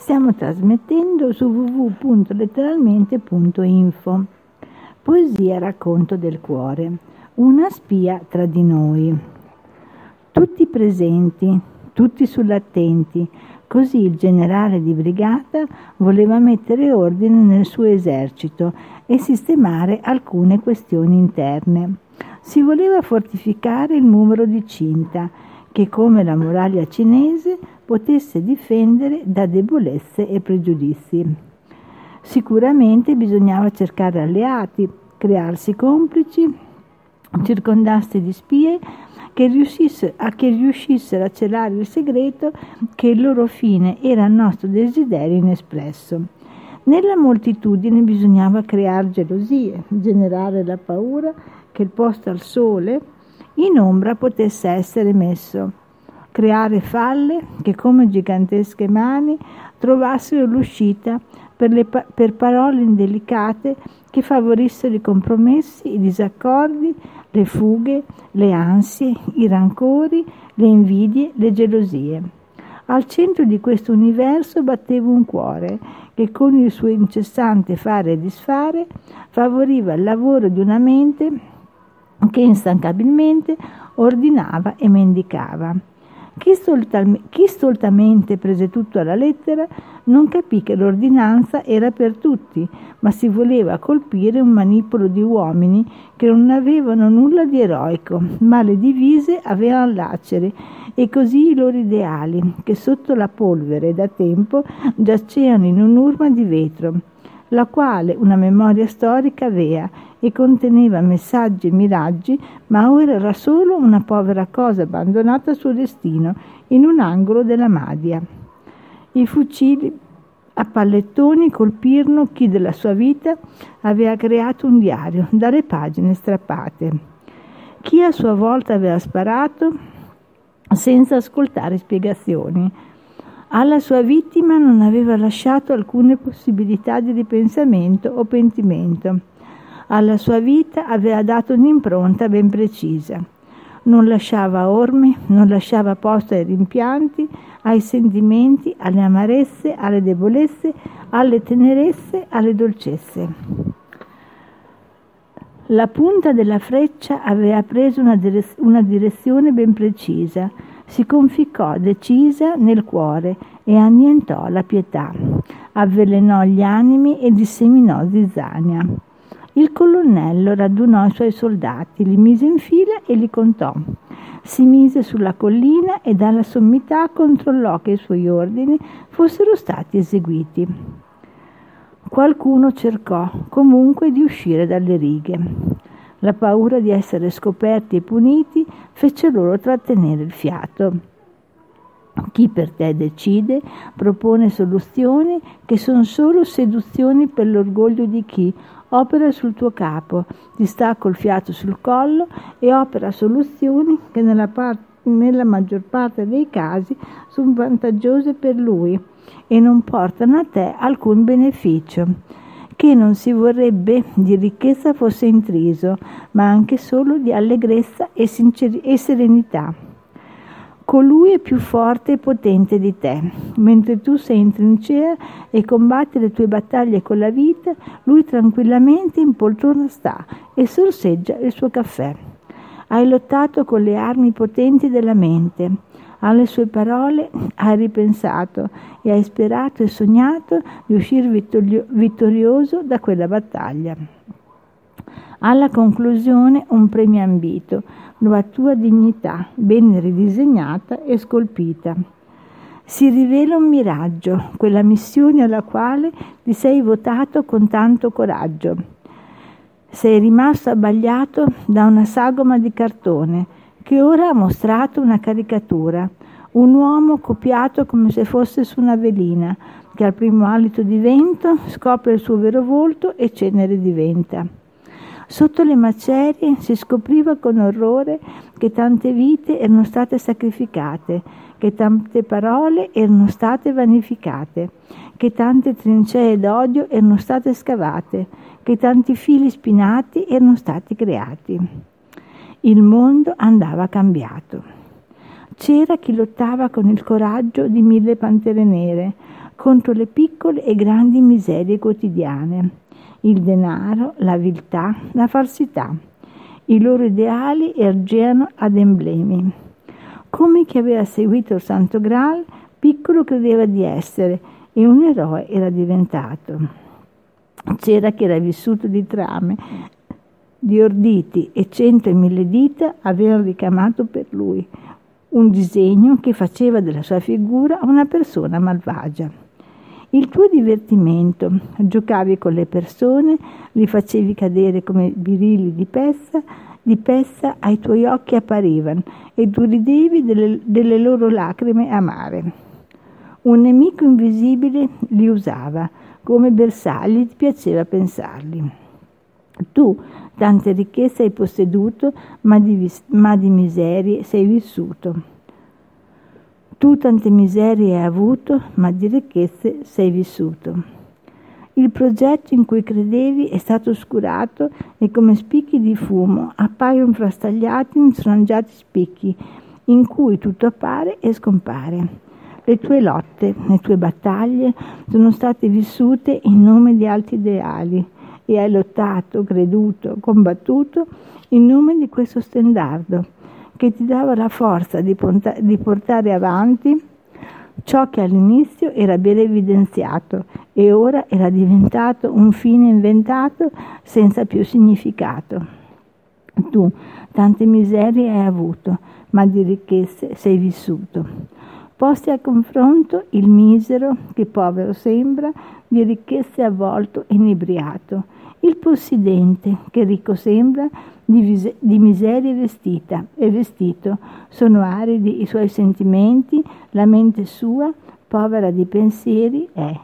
Stiamo trasmettendo su www.letteralmente.info. Poesia racconto del cuore. Una spia tra di noi. Tutti presenti, tutti sull'attenti. Così il generale di brigata voleva mettere ordine nel suo esercito e sistemare alcune questioni interne. Si voleva fortificare il numero di cinta, che come la muraglia cinese potesse difendere da debolezze e pregiudizi. Sicuramente bisognava cercare alleati, crearsi complici, circondarsi di spie che, riuscisse, a che riuscissero a celare il segreto che il loro fine era il nostro desiderio inespresso. Nella moltitudine bisognava creare gelosie, generare la paura che il posto al sole in ombra potesse essere messo creare falle che come gigantesche mani trovassero l'uscita per, le, per parole indelicate che favorissero i compromessi, i disaccordi, le fughe, le ansie, i rancori, le invidie, le gelosie. Al centro di questo universo batteva un cuore che con il suo incessante fare e disfare favoriva il lavoro di una mente che instancabilmente ordinava e mendicava. Chi, stoltam- chi stoltamente prese tutto alla lettera non capì che l'ordinanza era per tutti, ma si voleva colpire un manipolo di uomini che non avevano nulla di eroico, ma le divise avevano lacere e così i loro ideali, che sotto la polvere da tempo giacevano in un'urma di vetro la quale una memoria storica avea e conteneva messaggi e miraggi, ma ora era solo una povera cosa abbandonata al suo destino in un angolo della Madia. I fucili a pallettoni colpirono chi della sua vita aveva creato un diario dalle pagine strappate. Chi a sua volta aveva sparato senza ascoltare spiegazioni alla sua vittima non aveva lasciato alcune possibilità di ripensamento o pentimento. Alla sua vita aveva dato un'impronta ben precisa. Non lasciava orme, non lasciava posto ai rimpianti, ai sentimenti, alle amarezze, alle debolezze, alle tenerezze, alle dolcezze. La punta della freccia aveva preso una, direz- una direzione ben precisa si conficcò decisa nel cuore e annientò la pietà, avvelenò gli animi e disseminò zizzania. Il colonnello radunò i suoi soldati, li mise in fila e li contò. Si mise sulla collina e dalla sommità controllò che i suoi ordini fossero stati eseguiti. Qualcuno cercò comunque di uscire dalle righe. La paura di essere scoperti e puniti fece loro trattenere il fiato. Chi per te decide propone soluzioni che sono solo seduzioni per l'orgoglio di chi opera sul tuo capo, ti stacca il fiato sul collo e opera soluzioni che nella, part- nella maggior parte dei casi sono vantaggiose per lui e non portano a te alcun beneficio che non si vorrebbe di ricchezza fosse intriso, ma anche solo di allegrezza e, sinceri- e serenità. Colui è più forte e potente di te. Mentre tu sei in trincea e combatti le tue battaglie con la vita, lui tranquillamente in poltrona sta e sorseggia il suo caffè. Hai lottato con le armi potenti della mente alle sue parole hai ripensato e hai sperato e sognato di uscire vittorioso da quella battaglia. Alla conclusione un premio ambito, la tua dignità, ben ridisegnata e scolpita. Si rivela un miraggio, quella missione alla quale ti sei votato con tanto coraggio. Sei rimasto abbagliato da una sagoma di cartone, che ora ha mostrato una caricatura, un uomo copiato come se fosse su una velina, che al primo alito di vento scopre il suo vero volto e cenere diventa. Sotto le macerie si scopriva con orrore che tante vite erano state sacrificate, che tante parole erano state vanificate, che tante trincee d'odio erano state scavate, che tanti fili spinati erano stati creati. Il mondo andava cambiato. C'era chi lottava con il coraggio di mille pantere nere contro le piccole e grandi miserie quotidiane, il denaro, la viltà, la falsità. I loro ideali ergeano ad emblemi. Come chi aveva seguito il Santo Graal, piccolo credeva di essere e un eroe era diventato. C'era chi era vissuto di trame, di orditi e cento e mille dita avevano ricamato per lui un disegno che faceva della sua figura una persona malvagia. Il tuo divertimento, giocavi con le persone, li facevi cadere come birilli di pezza, di pezza ai tuoi occhi apparivano e tu ridevi delle, delle loro lacrime amare. Un nemico invisibile li usava, come bersagli ti piaceva pensarli. Tu tante ricchezze hai posseduto, ma di, ma di miserie sei vissuto. Tu tante miserie hai avuto, ma di ricchezze sei vissuto. Il progetto in cui credevi è stato oscurato e come spicchi di fumo appaiono frastagliati in sfrangiati spicchi, in cui tutto appare e scompare. Le tue lotte, le tue battaglie sono state vissute in nome di altri ideali e hai lottato, creduto, combattuto in nome di questo stendardo che ti dava la forza di, di portare avanti ciò che all'inizio era ben evidenziato e ora era diventato un fine inventato senza più significato. Tu tante miserie hai avuto, ma di ricchezze sei vissuto. Posti a confronto il misero, che povero sembra, di ricchezze avvolto e inebriato, il possidente, che ricco sembra, di, di miseria vestita e vestito, sono aridi i suoi sentimenti, la mente sua, povera di pensieri, è.